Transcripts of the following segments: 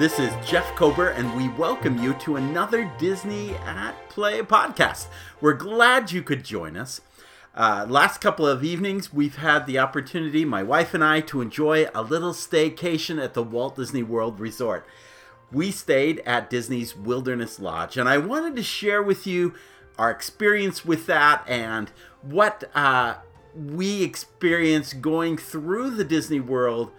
This is Jeff Kober, and we welcome you to another Disney at Play podcast. We're glad you could join us. Uh, last couple of evenings, we've had the opportunity, my wife and I, to enjoy a little staycation at the Walt Disney World Resort. We stayed at Disney's Wilderness Lodge, and I wanted to share with you our experience with that and what uh, we experienced going through the Disney World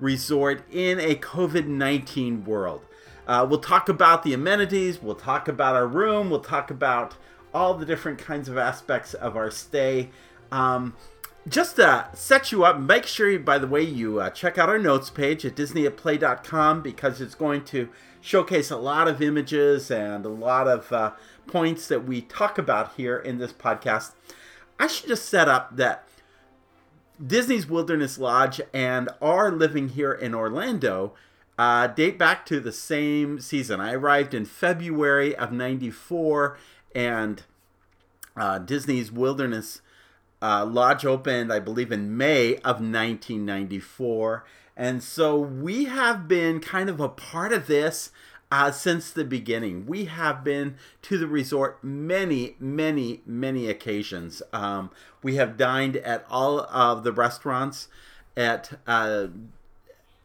resort in a COVID 19 world. Uh, we'll talk about the amenities, we'll talk about our room, we'll talk about all the different kinds of aspects of our stay. Um, just to set you up, make sure, by the way, you uh, check out our notes page at disneyatplay.com because it's going to showcase a lot of images and a lot of uh, points that we talk about here in this podcast. I should just set up that Disney's Wilderness Lodge and our living here in Orlando uh, date back to the same season. I arrived in February of 94 and uh, Disney's Wilderness uh, Lodge opened, I believe, in May of 1994. And so we have been kind of a part of this uh, since the beginning. We have been to the resort many, many, many occasions. Um, we have dined at all of the restaurants at uh,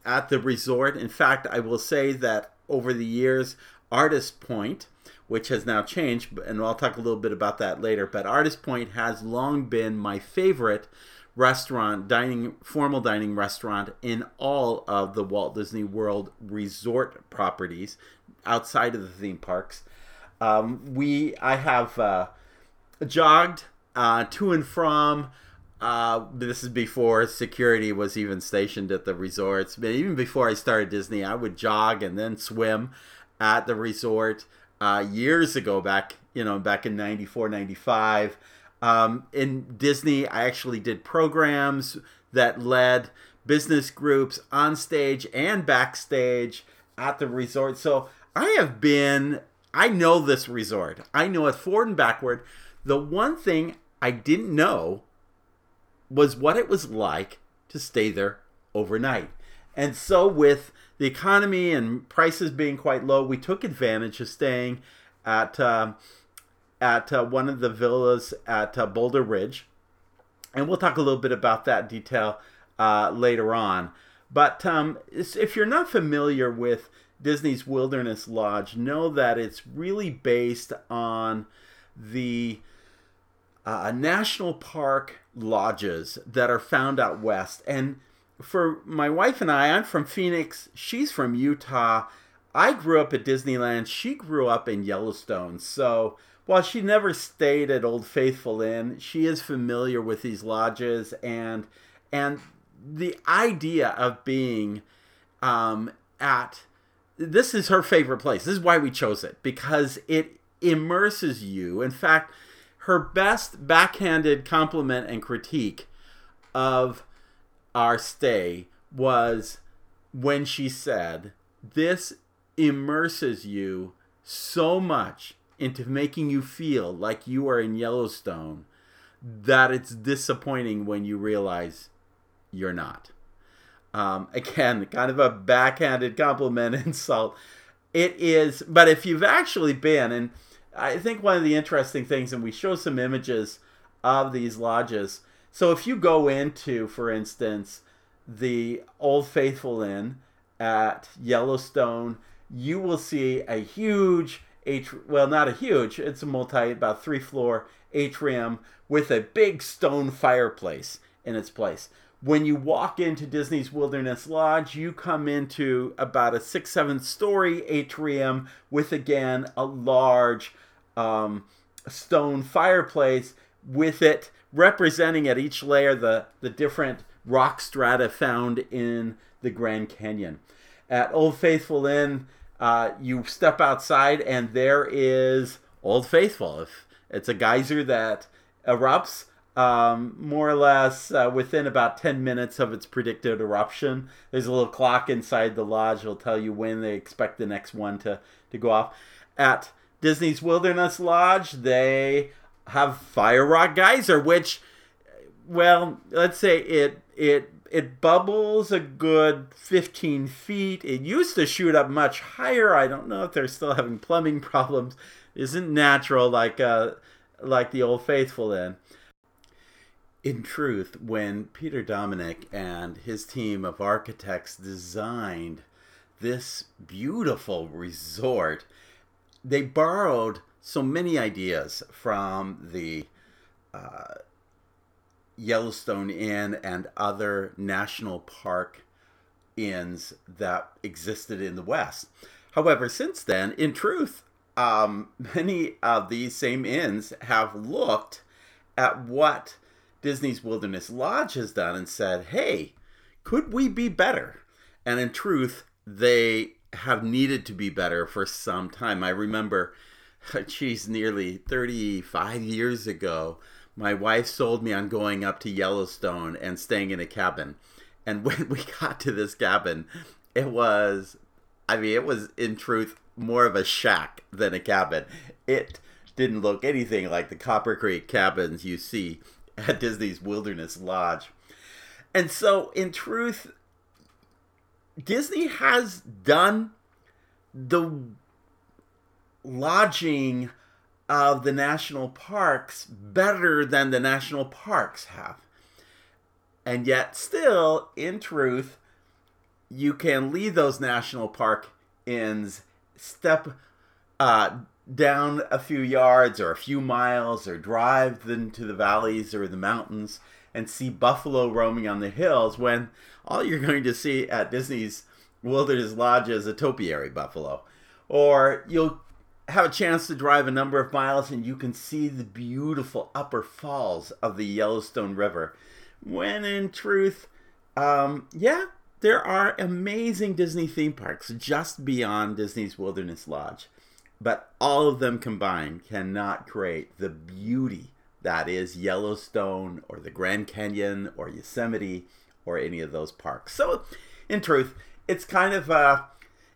at the resort. In fact, I will say that over the years, Artist Point, which has now changed, and I'll talk a little bit about that later, but Artist Point has long been my favorite restaurant, dining, formal dining restaurant in all of the Walt Disney World resort properties outside of the theme parks. Um, we, I have uh, jogged uh, to and from. Uh, this is before security was even stationed at the resorts. But even before I started Disney, I would jog and then swim at the resort uh, years ago, back you know, back in 94, 95. Um, in Disney, I actually did programs that led business groups on stage and backstage at the resort. So I have been, I know this resort. I know it forward and backward. The one thing I didn't know was what it was like to stay there overnight. And so, with the economy and prices being quite low, we took advantage of staying at. Uh, at uh, one of the villas at uh, Boulder Ridge. And we'll talk a little bit about that detail uh, later on. But um, if you're not familiar with Disney's Wilderness Lodge, know that it's really based on the uh, national park lodges that are found out west. And for my wife and I, I'm from Phoenix, she's from Utah. I grew up at Disneyland, she grew up in Yellowstone. So while she never stayed at Old Faithful Inn, she is familiar with these lodges and and the idea of being um, at this is her favorite place. This is why we chose it because it immerses you. In fact, her best backhanded compliment and critique of our stay was when she said, "This immerses you so much into making you feel like you are in Yellowstone that it's disappointing when you realize you're not. Um, again, kind of a backhanded compliment insult. It is, but if you've actually been, and I think one of the interesting things, and we show some images of these lodges. So if you go into, for instance, the Old Faithful Inn at Yellowstone, you will see a huge atri- well, not a huge, it's a multi, about three floor atrium with a big stone fireplace in its place. When you walk into Disney's Wilderness Lodge, you come into about a six, seven story atrium with again a large um, stone fireplace with it representing at each layer the, the different rock strata found in the Grand Canyon. At Old Faithful Inn, uh, you step outside and there is Old Faithful. If it's a geyser that erupts um, more or less uh, within about 10 minutes of its predicted eruption. There's a little clock inside the lodge that'll tell you when they expect the next one to, to go off. At Disney's Wilderness Lodge, they have Fire Rock Geyser, which, well, let's say it it it bubbles a good 15 feet. It used to shoot up much higher. I don't know if they're still having plumbing problems. Isn't natural like uh, like the Old Faithful then. In truth, when Peter Dominick and his team of architects designed this beautiful resort, they borrowed so many ideas from the uh, Yellowstone Inn and other national park inns that existed in the West. However, since then, in truth, um, many of these same inns have looked at what Disney's Wilderness Lodge has done and said, hey, could we be better? And in truth, they have needed to be better for some time. I remember, geez, nearly 35 years ago, my wife sold me on going up to Yellowstone and staying in a cabin. And when we got to this cabin, it was, I mean, it was in truth more of a shack than a cabin. It didn't look anything like the Copper Creek cabins you see at Disney's Wilderness Lodge. And so, in truth, Disney has done the lodging of the national parks better than the national parks have. And yet, still, in truth, you can leave those national park inns, step uh, down a few yards or a few miles, or drive into the valleys or the mountains and see buffalo roaming on the hills when all you're going to see at Disney's Wilderness Lodge is a topiary buffalo. Or you'll have a chance to drive a number of miles and you can see the beautiful upper falls of the Yellowstone River. When in truth, um, yeah, there are amazing Disney theme parks just beyond Disney's Wilderness Lodge. But all of them combined cannot create the beauty that is Yellowstone or the Grand Canyon or Yosemite or any of those parks. So, in truth, it's kind of a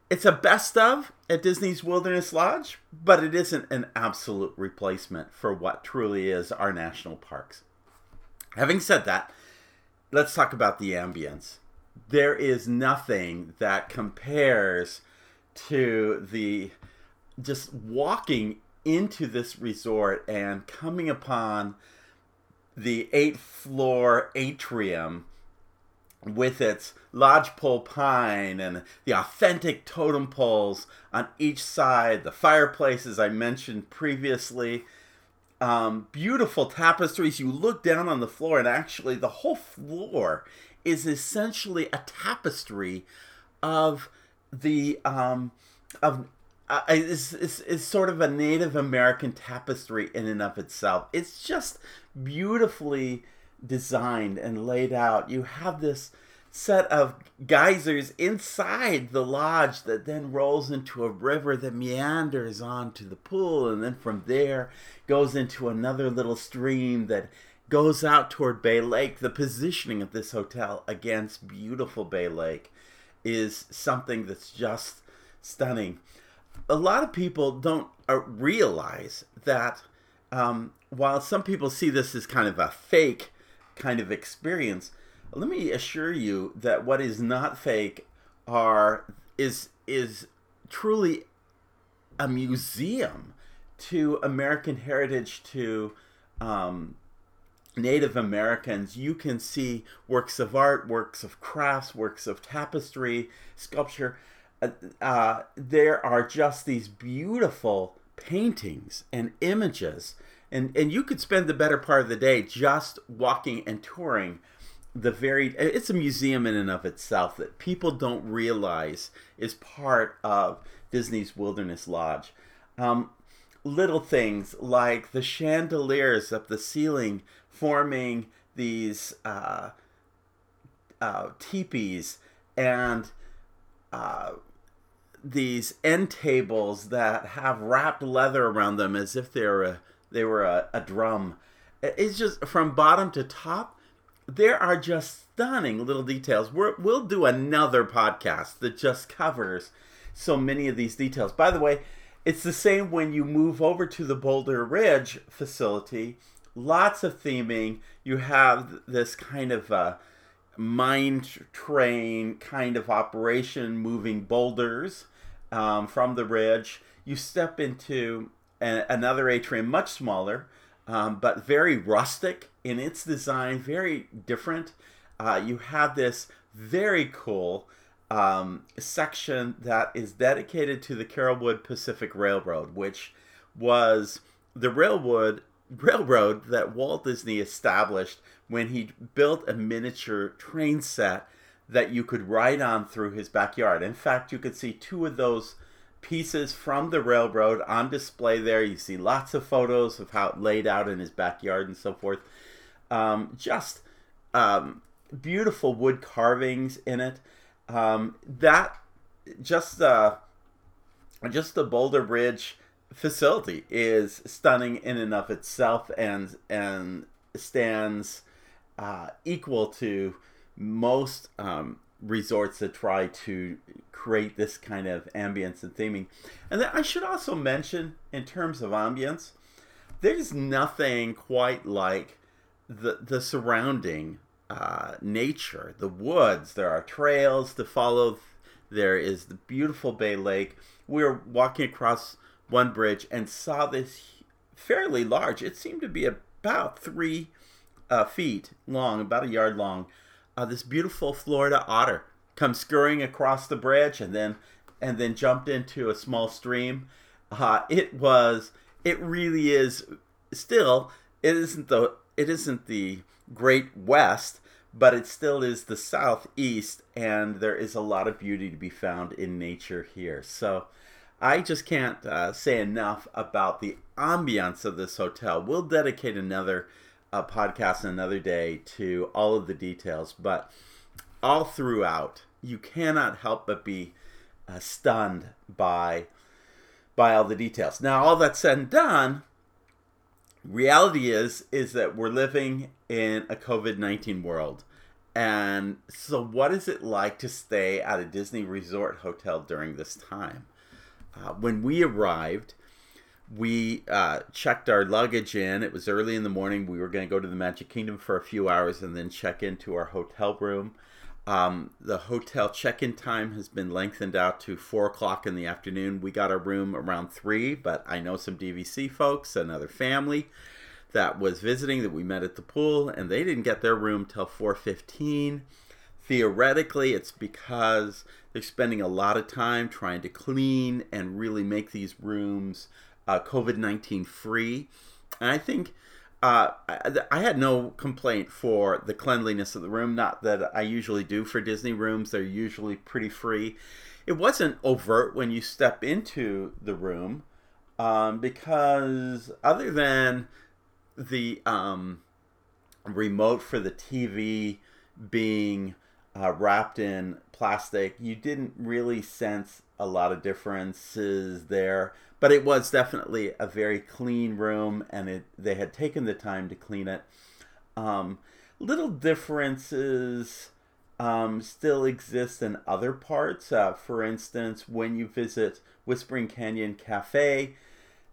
it's a best of at Disney's Wilderness Lodge, but it isn't an absolute replacement for what truly is our national parks. Having said that, let's talk about the ambience. There is nothing that compares to the just walking into this resort and coming upon the eighth floor atrium with its lodgepole pine and the authentic totem poles on each side, the fireplaces I mentioned previously, um, beautiful tapestries. You look down on the floor, and actually, the whole floor is essentially a tapestry of the um, of uh, it's, it's, it's sort of a Native American tapestry in and of itself. It's just beautifully designed and laid out. You have this set of geysers inside the lodge that then rolls into a river that meanders onto the pool and then from there goes into another little stream that goes out toward Bay Lake. The positioning of this hotel against beautiful Bay Lake is something that's just stunning. A lot of people don't uh, realize that um, while some people see this as kind of a fake kind of experience, let me assure you that what is not fake are is is truly a museum to American heritage to um, Native Americans. You can see works of art, works of crafts, works of tapestry, sculpture. Uh, uh, there are just these beautiful paintings and images and and you could spend the better part of the day just walking and touring the very it's a museum in and of itself that people don't realize is part of disney's wilderness lodge. Um, little things like the chandeliers up the ceiling forming these uh, uh, teepees and uh, these end tables that have wrapped leather around them as if they're a they were a, a drum. It's just from bottom to top. There are just stunning little details. we will do another podcast that just covers so many of these details. By the way, it's the same when you move over to the Boulder Ridge facility. Lots of theming. You have this kind of uh, mine train kind of operation, moving boulders um, from the ridge. You step into another atrium, much smaller, um, but very rustic in its design, very different. Uh, you have this very cool um, section that is dedicated to the Carolwood Pacific Railroad, which was the railroad railroad that Walt Disney established when he built a miniature train set that you could ride on through his backyard. In fact, you could see two of those pieces from the railroad on display there. You see lots of photos of how it laid out in his backyard and so forth. Um, just um, beautiful wood carvings in it. Um, that just uh, just the Boulder Ridge facility is stunning in and of itself, and and stands uh, equal to most um, resorts that try to create this kind of ambience and theming. And then I should also mention, in terms of ambience, there's nothing quite like the the surrounding uh, nature, the woods. There are trails to follow. There is the beautiful Bay Lake. We were walking across one bridge and saw this fairly large. It seemed to be about three uh, feet long, about a yard long. Uh, this beautiful Florida otter come scurrying across the bridge and then and then jumped into a small stream. Uh, it was it really is still it isn't the it isn't the great west but it still is the southeast and there is a lot of beauty to be found in nature here so i just can't uh, say enough about the ambiance of this hotel we'll dedicate another uh, podcast another day to all of the details but all throughout you cannot help but be uh, stunned by by all the details now all that said and done reality is is that we're living in a COVID-19 world. And so what is it like to stay at a Disney Resort hotel during this time? Uh, when we arrived, we uh, checked our luggage in. It was early in the morning. We were going to go to the Magic Kingdom for a few hours and then check into our hotel room. Um, the hotel check-in time has been lengthened out to four o'clock in the afternoon. We got our room around three, but I know some DVC folks, another family that was visiting that we met at the pool, and they didn't get their room till four fifteen. Theoretically, it's because they're spending a lot of time trying to clean and really make these rooms uh, COVID nineteen free. And I think uh, I, I, had no complaint for the cleanliness of the room. Not that I usually do for Disney rooms; they're usually pretty free. It wasn't overt when you step into the room, um, because other than the um, remote for the TV being uh, wrapped in plastic, you didn't really sense a lot of differences there but it was definitely a very clean room, and it they had taken the time to clean it. Um, little differences um, still exist in other parts. Uh, for instance, when you visit Whispering Canyon Cafe,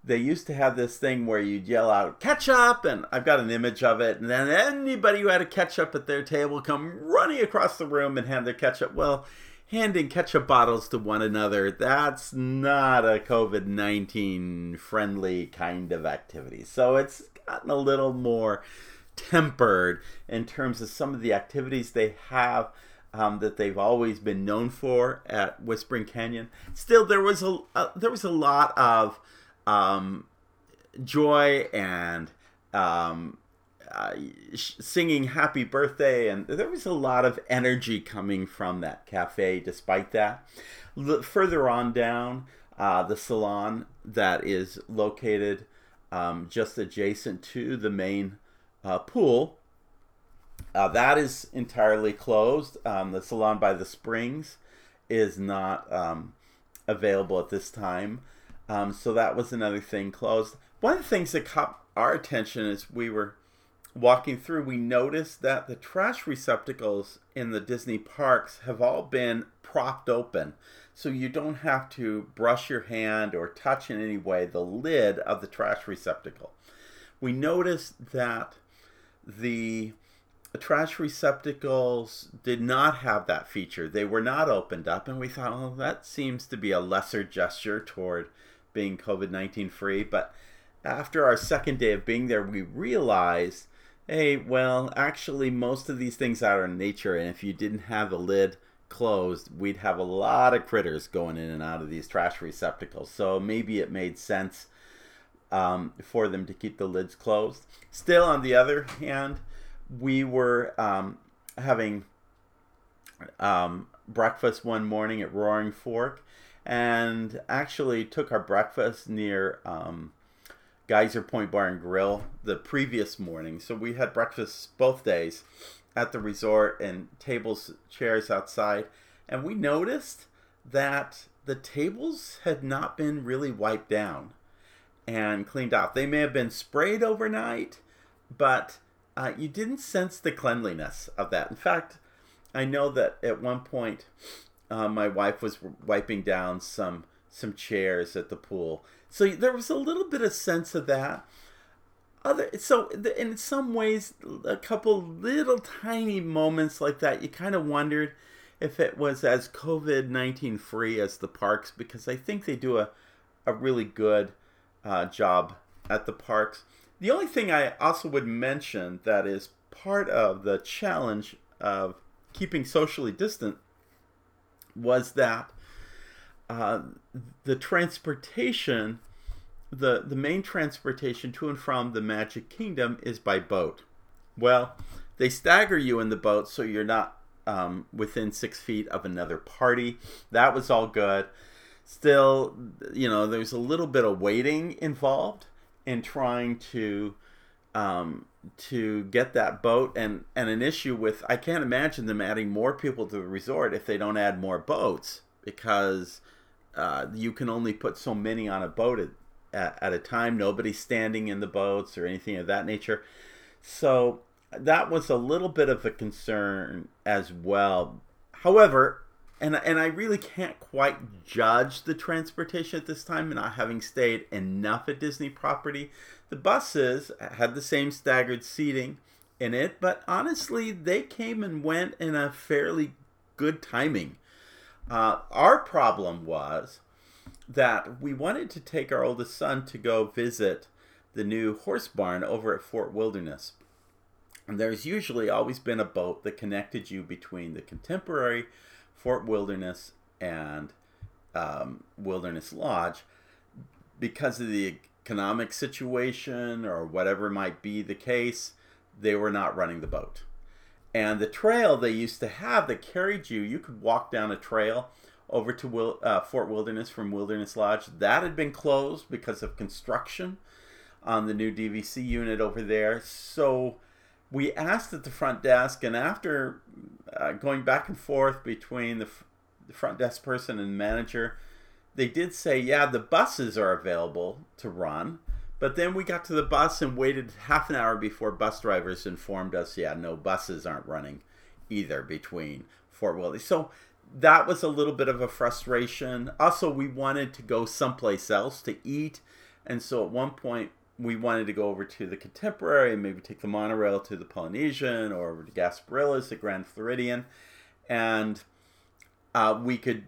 they used to have this thing where you'd yell out ketchup and i've got an image of it and then anybody who had a ketchup at their table come running across the room and hand their ketchup well handing ketchup bottles to one another, that's not a COVID 19 friendly kind of activity. So it's gotten a little more tempered in terms of some of the activities they have. Um, that they've always been known for at Whispering Canyon. Still, there was a, there was a lot of um, joy and um, uh, singing happy birthday and there was a lot of energy coming from that cafe despite that. L- further on down uh, the salon that is located um, just adjacent to the main uh, pool uh, that is entirely closed. Um, the salon by the springs is not um, available at this time. Um, so that was another thing closed. One of the things that caught our attention is we were walking through, we noticed that the trash receptacles in the Disney parks have all been propped open. So you don't have to brush your hand or touch in any way the lid of the trash receptacle. We noticed that the trash receptacles did not have that feature. They were not opened up, and we thought, oh, that seems to be a lesser gesture toward being COVID 19 free. But after our second day of being there, we realized hey, well, actually, most of these things are in nature, and if you didn't have the lid closed, we'd have a lot of critters going in and out of these trash receptacles. So maybe it made sense um, for them to keep the lids closed. Still, on the other hand, we were um, having um, breakfast one morning at Roaring Fork and actually took our breakfast near um, Geyser Point Bar and Grill the previous morning. So we had breakfast both days at the resort and tables, chairs outside. And we noticed that the tables had not been really wiped down and cleaned out. They may have been sprayed overnight, but uh, you didn't sense the cleanliness of that. In fact, I know that at one point uh, my wife was wiping down some some chairs at the pool, so there was a little bit of sense of that. Other so in some ways, a couple little tiny moments like that, you kind of wondered if it was as COVID nineteen free as the parks because I think they do a a really good uh, job at the parks. The only thing I also would mention that is part of the challenge of keeping socially distant was that uh, the transportation, the, the main transportation to and from the Magic Kingdom is by boat. Well, they stagger you in the boat so you're not um, within six feet of another party. That was all good. Still, you know, there's a little bit of waiting involved in trying to um, to get that boat and and an issue with I can't imagine them adding more people to the resort if they don't add more boats because uh, you can only put so many on a boat at, at, a time. Nobody's standing in the boats or anything of that nature. So that was a little bit of a concern as well. However, and and I really can't quite judge the transportation at this time, not having stayed enough at Disney property. The buses had the same staggered seating in it, but honestly, they came and went in a fairly good timing. Uh, our problem was that we wanted to take our oldest son to go visit the new horse barn over at Fort Wilderness. And there's usually always been a boat that connected you between the contemporary Fort Wilderness and um, Wilderness Lodge because of the economic situation or whatever might be the case, they were not running the boat. And the trail they used to have that carried you, you could walk down a trail over to Wil- uh, Fort Wilderness from Wilderness Lodge. That had been closed because of construction on the new DVC unit over there. So we asked at the front desk, and after uh, going back and forth between the, f- the front desk person and manager, they did say, yeah, the buses are available to run. But then we got to the bus and waited half an hour before bus drivers informed us, yeah, no buses aren't running either between Fort Willie. So that was a little bit of a frustration. Also, we wanted to go someplace else to eat. And so at one point, we wanted to go over to the Contemporary and maybe take the monorail to the Polynesian or over to Gasparillas the Grand Floridian. And uh, we could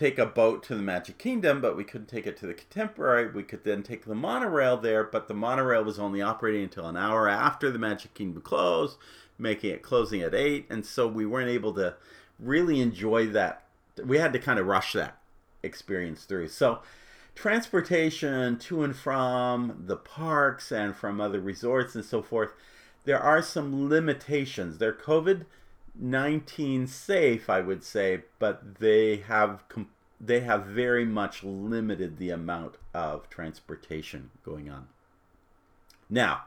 take a boat to the Magic Kingdom, but we couldn't take it to the Contemporary. We could then take the monorail there, but the monorail was only operating until an hour after the Magic Kingdom closed, making it closing at 8. And so we weren't able to really enjoy that. We had to kind of rush that experience through. So transportation to and from the parks and from other resorts and so forth, there are some limitations. They're COVID 19 safe, I would say, but they have they have very much limited the amount of transportation going on. Now,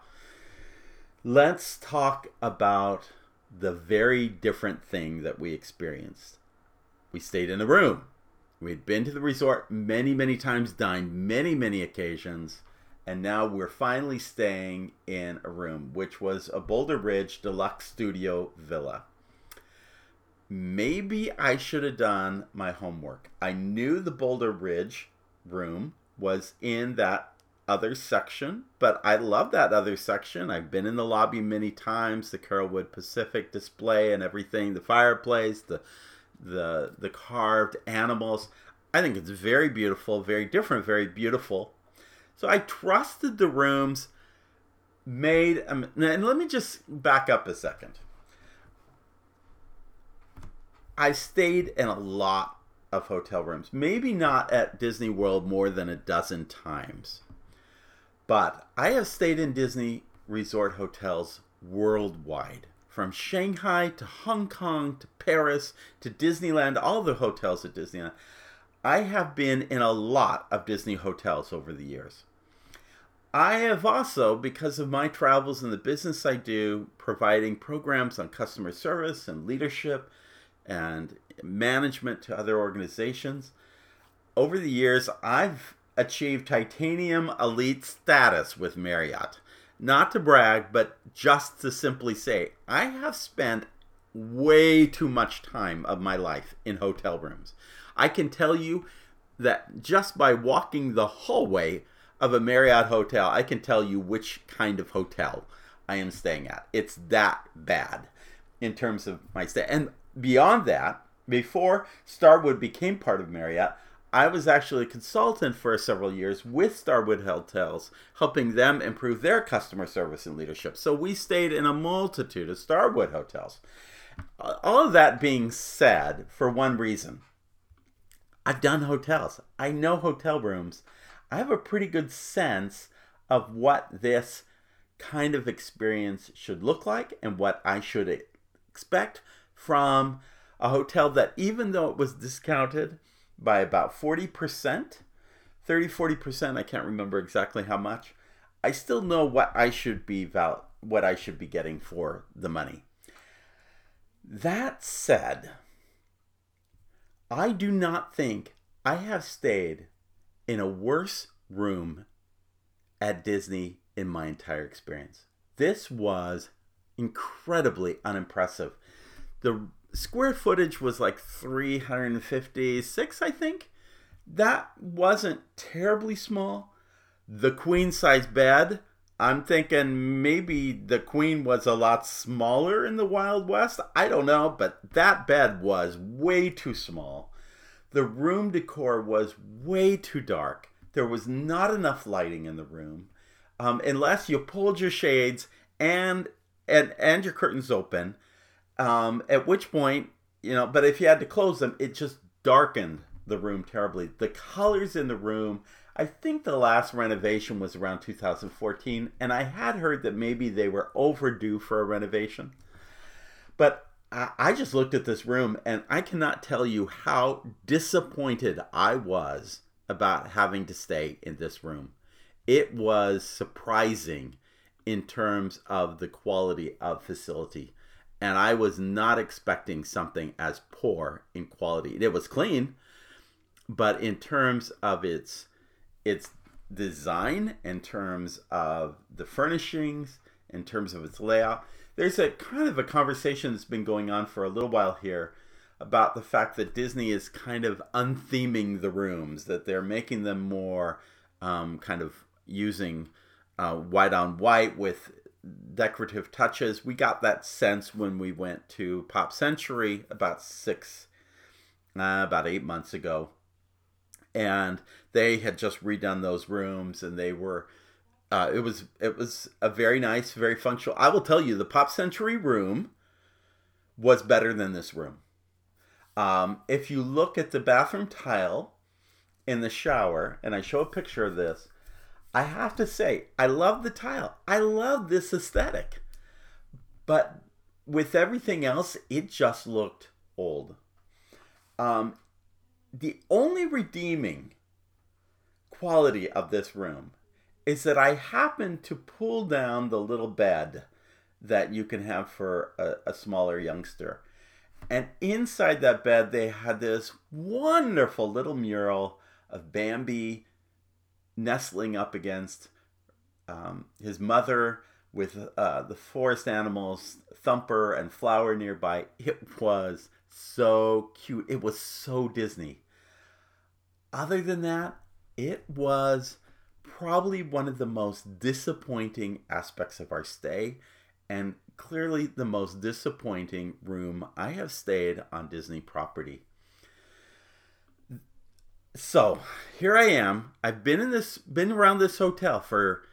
let's talk about the very different thing that we experienced. We stayed in a room We'd been to the resort many, many times, dined many, many occasions, and now we're finally staying in a room, which was a Boulder Ridge Deluxe Studio Villa. Maybe I should have done my homework. I knew the Boulder Ridge room was in that other section, but I love that other section. I've been in the lobby many times, the Carolwood Pacific display and everything, the fireplace, the the the carved animals. I think it's very beautiful, very different, very beautiful. So I trusted the rooms made um, and let me just back up a second. I stayed in a lot of hotel rooms. Maybe not at Disney World more than a dozen times. But I have stayed in Disney resort hotels worldwide. From Shanghai to Hong Kong to Paris to Disneyland, all the hotels at Disneyland. I have been in a lot of Disney hotels over the years. I have also, because of my travels and the business I do, providing programs on customer service and leadership and management to other organizations. Over the years, I've achieved titanium elite status with Marriott. Not to brag, but just to simply say, I have spent way too much time of my life in hotel rooms. I can tell you that just by walking the hallway of a Marriott hotel, I can tell you which kind of hotel I am staying at. It's that bad in terms of my stay. And beyond that, before Starwood became part of Marriott, I was actually a consultant for several years with Starwood Hotels, helping them improve their customer service and leadership. So we stayed in a multitude of Starwood hotels. All of that being said, for one reason, I've done hotels. I know hotel rooms. I have a pretty good sense of what this kind of experience should look like and what I should expect from a hotel that, even though it was discounted by about 40%, 30 40%, I can't remember exactly how much, I still know what I should be val- what I should be getting for the money. That said, I do not think I have stayed in a worse room at Disney in my entire experience. This was incredibly unimpressive. The square footage was like 356, I think. That wasn't terribly small. The queen size bed, I'm thinking maybe the queen was a lot smaller in the Wild West. I don't know, but that bed was way too small. The room decor was way too dark. There was not enough lighting in the room. Um, unless you pulled your shades and and and your curtains open, um, at which point you know, but if you had to close them, it just darkened the room terribly. The colors in the room, I think the last renovation was around 2014, and I had heard that maybe they were overdue for a renovation. But I just looked at this room and I cannot tell you how disappointed I was about having to stay in this room. It was surprising in terms of the quality of facility and I was not expecting something as poor in quality. It was clean, but in terms of its its design, in terms of the furnishings, in terms of its layout, there's a kind of a conversation that's been going on for a little while here about the fact that Disney is kind of untheming the rooms, that they're making them more um, kind of using uh, white on white with decorative touches. We got that sense when we went to Pop Century about six, uh, about eight months ago. And they had just redone those rooms and they were. Uh, it was it was a very nice, very functional. I will tell you, the Pop Century room was better than this room. Um, if you look at the bathroom tile in the shower, and I show a picture of this, I have to say, I love the tile. I love this aesthetic. But with everything else, it just looked old. Um, the only redeeming quality of this room is that I happened to pull down the little bed that you can have for a, a smaller youngster. And inside that bed, they had this wonderful little mural of Bambi nestling up against um, his mother with uh, the forest animals, Thumper and Flower nearby. It was so cute. It was so Disney. Other than that, it was probably one of the most disappointing aspects of our stay, and clearly the most disappointing room I have stayed on Disney property. So here I am. I've been in this, been around this hotel for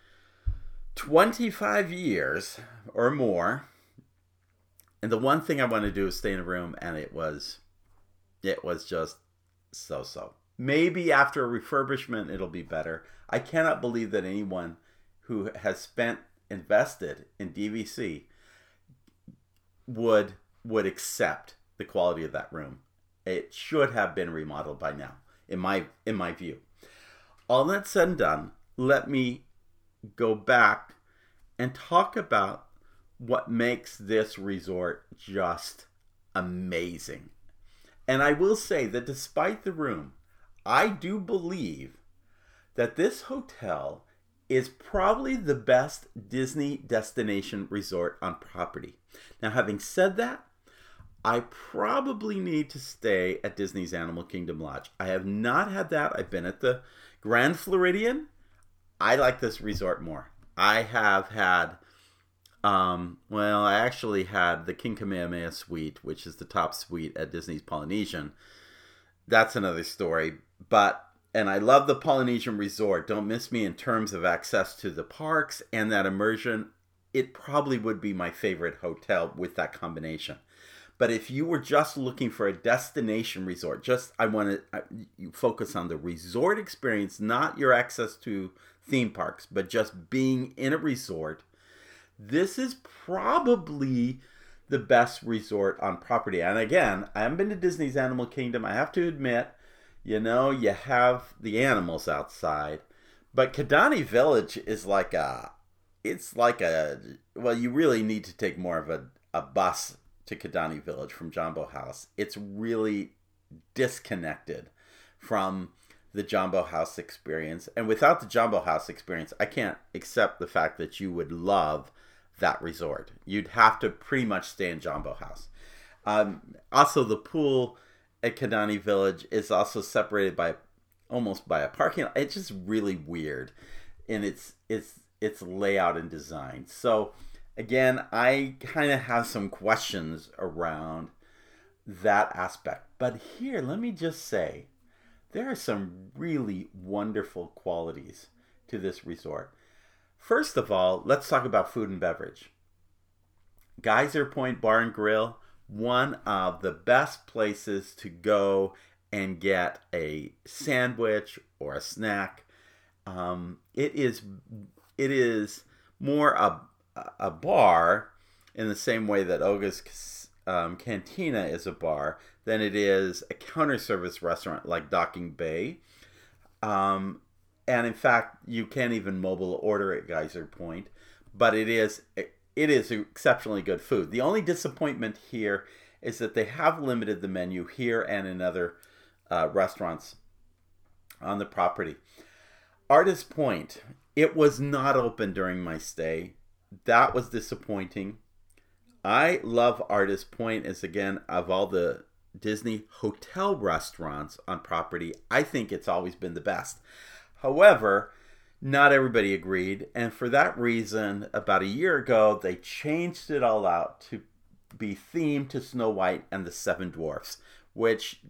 25 years or more. And the one thing I want to do is stay in a room, and it was, it was just so so. Maybe after a refurbishment, it'll be better. I cannot believe that anyone who has spent invested in DVC would would accept the quality of that room. It should have been remodeled by now, in my in my view. All that said and done, let me go back and talk about what makes this resort just amazing. And I will say that despite the room, I do believe that this hotel is probably the best Disney destination resort on property. Now, having said that, I probably need to stay at Disney's Animal Kingdom Lodge. I have not had that. I've been at the Grand Floridian. I like this resort more. I have had, um, well, I actually had the King Kamehameha Suite, which is the top suite at Disney's Polynesian. That's another story. But, and I love the Polynesian Resort. Don't miss me in terms of access to the parks and that immersion. It probably would be my favorite hotel with that combination. But if you were just looking for a destination resort, just I want to focus on the resort experience, not your access to theme parks, but just being in a resort. This is probably the best resort on property. And again, I haven't been to Disney's Animal Kingdom. I have to admit, you know, you have the animals outside, but Kidani Village is like a, it's like a, well, you really need to take more of a, a bus to Kidani Village from Jambo House. It's really disconnected from the Jambo House experience. And without the Jambo House experience, I can't accept the fact that you would love that resort. You'd have to pretty much stay in Jambo House. Um, also, the pool at Kidani Village is also separated by almost by a parking lot. It's just really weird in its its its layout and design. So again, I kind of have some questions around that aspect. But here, let me just say, there are some really wonderful qualities to this resort. First of all, let's talk about food and beverage. Geyser Point Bar and Grill, one of the best places to go and get a sandwich or a snack. Um, it is it is more a a bar in the same way that Oga's um, Cantina is a bar than it is a counter service restaurant like Docking Bay. Um, and in fact, you can't even mobile order at Geyser Point, but it is it is exceptionally good food. The only disappointment here is that they have limited the menu here and in other uh, restaurants on the property. Artist Point, it was not open during my stay that was disappointing. I love Artist Point as again of all the Disney hotel restaurants on property, I think it's always been the best. However, not everybody agreed, and for that reason, about a year ago, they changed it all out to be themed to Snow White and the Seven Dwarfs, which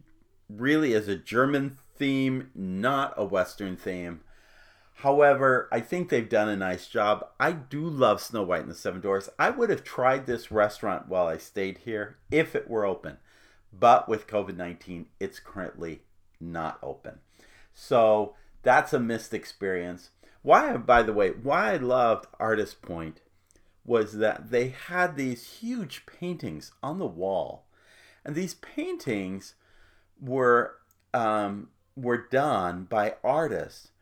really is a German theme, not a Western theme. However, I think they've done a nice job. I do love Snow White and the Seven Dwarfs. I would have tried this restaurant while I stayed here if it were open. But with COVID 19, it's currently not open. So that's a missed experience. Why, by the way, why I loved Artist Point was that they had these huge paintings on the wall. And these paintings were um, were done by artists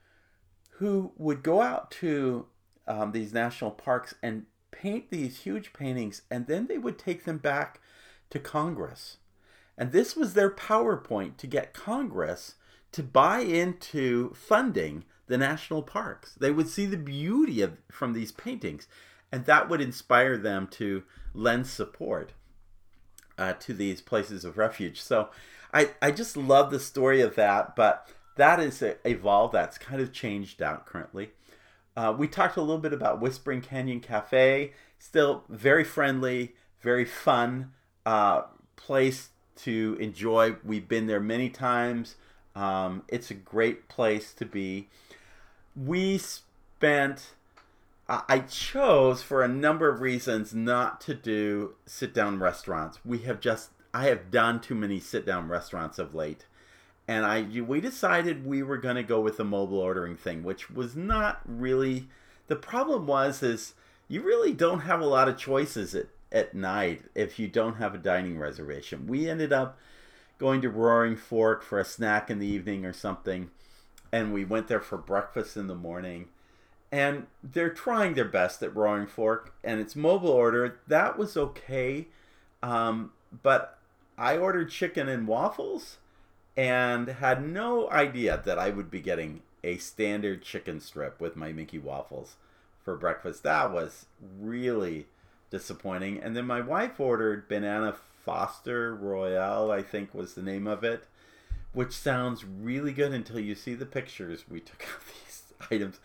who would go out to um, these national parks and paint these huge paintings, and then they would take them back to Congress. And this was their PowerPoint to get Congress to buy into funding the national parks. They would see the beauty of from these paintings, and that would inspire them to lend support uh, to these places of refuge. So I, I just love the story of that, but that is evolved. That's kind of changed out currently. Uh, we talked a little bit about Whispering Canyon Cafe. Still very friendly, very fun uh, place to enjoy. We've been there many times. Um, it's a great place to be. We spent, I chose for a number of reasons not to do sit down restaurants. We have just, I have done too many sit down restaurants of late. And I, we decided we were going to go with the mobile ordering thing, which was not really, the problem was, is you really don't have a lot of choices at, at night if you don't have a dining reservation. We ended up going to Roaring Fork for a snack in the evening or something, and we went there for breakfast in the morning. And they're trying their best at Roaring Fork, and it's mobile order. That was okay, um, but I ordered chicken and waffles, and had no idea that I would be getting a standard chicken strip with my Mickey waffles for breakfast. That was really disappointing. And then my wife ordered banana Foster Royale, I think was the name of it, which sounds really good until you see the pictures we took of these items.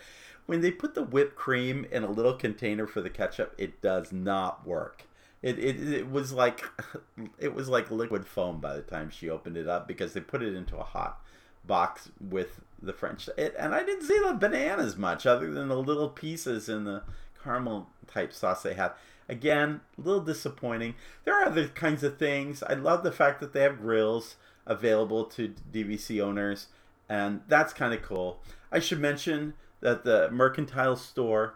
When they put the whipped cream in a little container for the ketchup, it does not work. It, it, it was like it was like liquid foam by the time she opened it up because they put it into a hot box with the French. It, and I didn't see the bananas much other than the little pieces in the caramel type sauce they had. Again, a little disappointing. There are other kinds of things. I love the fact that they have grills available to DVC owners, and that's kind of cool. I should mention that the Mercantile store,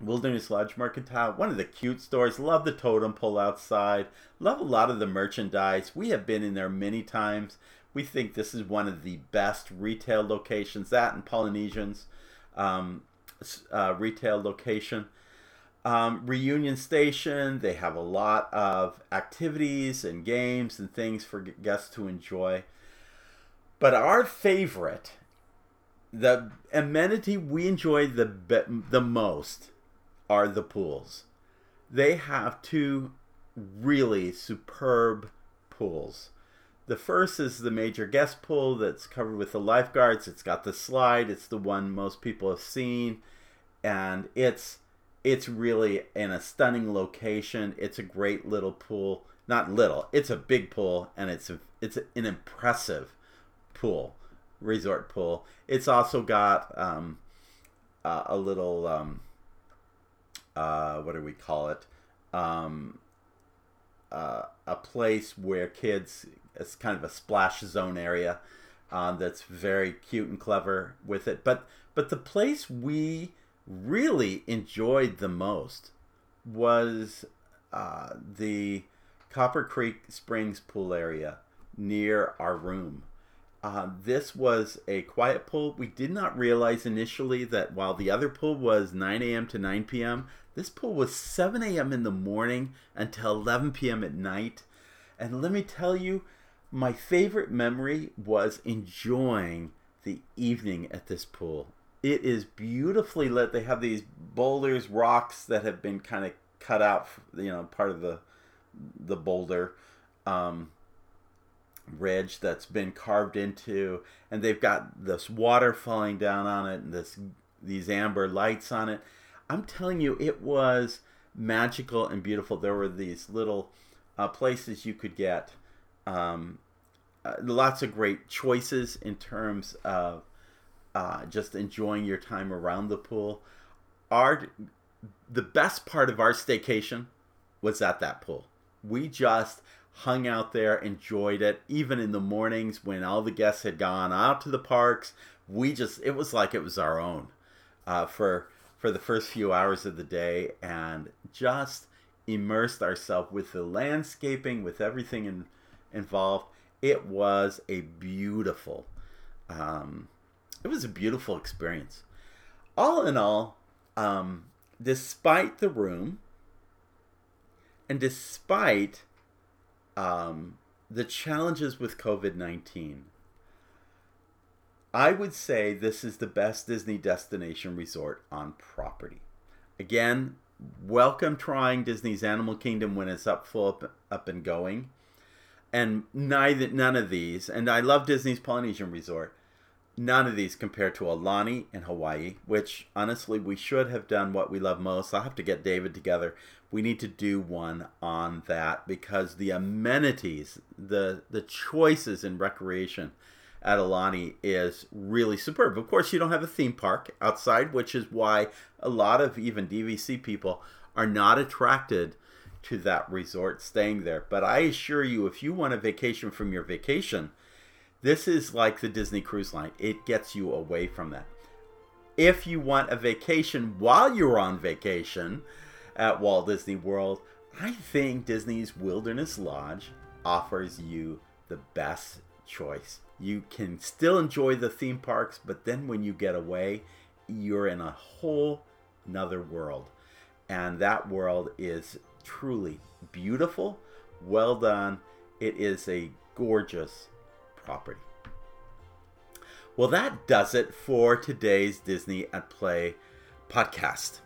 Wilderness Lodge Mercantile, one of the cute stores. Love the totem pole outside. Love a lot of the merchandise. We have been in there many times. We think this is one of the best retail locations. That and Polynesians um, uh, retail location. Um, Reunion Station, they have a lot of activities and games and things for guests to enjoy. But our favorite, the amenity we enjoy the the most, are the pools. They have two really superb pools. The first is the major guest pool that's covered with the lifeguards. It's got the slide. It's the one most people have seen, and it's it's really in a stunning location. It's a great little pool. Not little. It's a big pool, and it's a, it's an impressive pool, resort pool. It's also got um, uh, a little um, uh, what do we call it? Um, uh, a place where kids. It's kind of a splash zone area. Um, that's very cute and clever with it. But but the place we really enjoyed the most was uh, the Copper Creek Springs pool area near our room. Uh, this was a quiet pool. We did not realize initially that while the other pool was 9 a.m. to 9 p.m., this pool was 7 a.m. in the morning until 11 p.m. at night. And let me tell you, my favorite memory was enjoying the evening at this pool. It is beautifully lit. They have these boulders, rocks that have been kind of cut out, you know, part of the the boulder um, ridge that's been carved into, and they've got this water falling down on it and this these amber lights on it. I'm telling you, it was magical and beautiful. There were these little uh, places you could get um, uh, lots of great choices in terms of uh, just enjoying your time around the pool. Our the best part of our staycation was at that pool. We just hung out there, enjoyed it, even in the mornings when all the guests had gone out to the parks. We just it was like it was our own uh, for for the first few hours of the day, and just immersed ourselves with the landscaping, with everything in, involved. It was a beautiful um, it was a beautiful experience. All in all, um, despite the room and despite um, the challenges with COVID 19, I would say this is the best Disney destination resort on property. Again, welcome trying Disney's Animal Kingdom when it's up full up, up and going. And neither none of these, and I love Disney's Polynesian Resort, none of these compare to Aulani in Hawaii, which honestly we should have done what we love most. I'll have to get David together. We need to do one on that because the amenities, the the choices in recreation at Aulani is really superb. Of course, you don't have a theme park outside, which is why a lot of even DVC people are not attracted to that resort staying there. But I assure you, if you want a vacation from your vacation, this is like the Disney Cruise Line. It gets you away from that. If you want a vacation while you're on vacation at Walt Disney World, I think Disney's Wilderness Lodge offers you the best choice. You can still enjoy the theme parks, but then when you get away, you're in a whole another world. And that world is truly beautiful, well done. It is a gorgeous property. Well, that does it for today's Disney at Play podcast.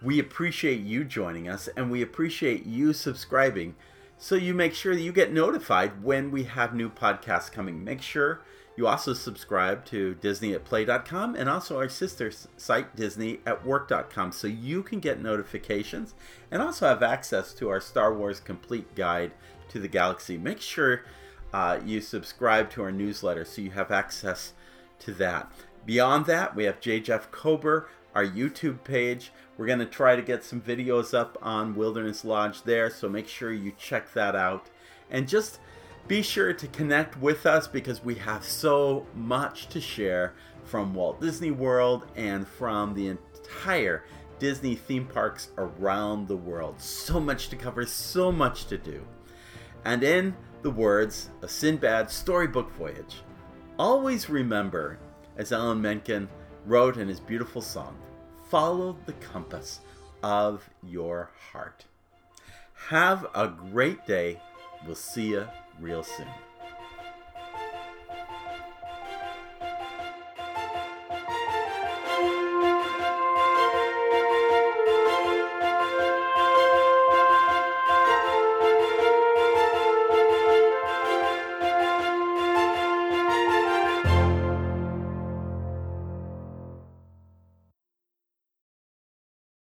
We appreciate you joining us and we appreciate you subscribing so you make sure that you get notified when we have new podcasts coming. Make sure you also subscribe to disneyatplay.com and also our sister site disneyatwork.com so you can get notifications and also have access to our Star Wars complete guide to the galaxy. Make sure uh, you subscribe to our newsletter so you have access to that. Beyond that, we have J. Jeff Kober, our YouTube page. We're going to try to get some videos up on Wilderness Lodge there, so make sure you check that out. And just be sure to connect with us because we have so much to share from Walt Disney World and from the entire Disney theme parks around the world. So much to cover, so much to do. And in the words of Sinbad's storybook voyage. Always remember, as Alan Menken wrote in his beautiful song, follow the compass of your heart. Have a great day. We'll see you real soon.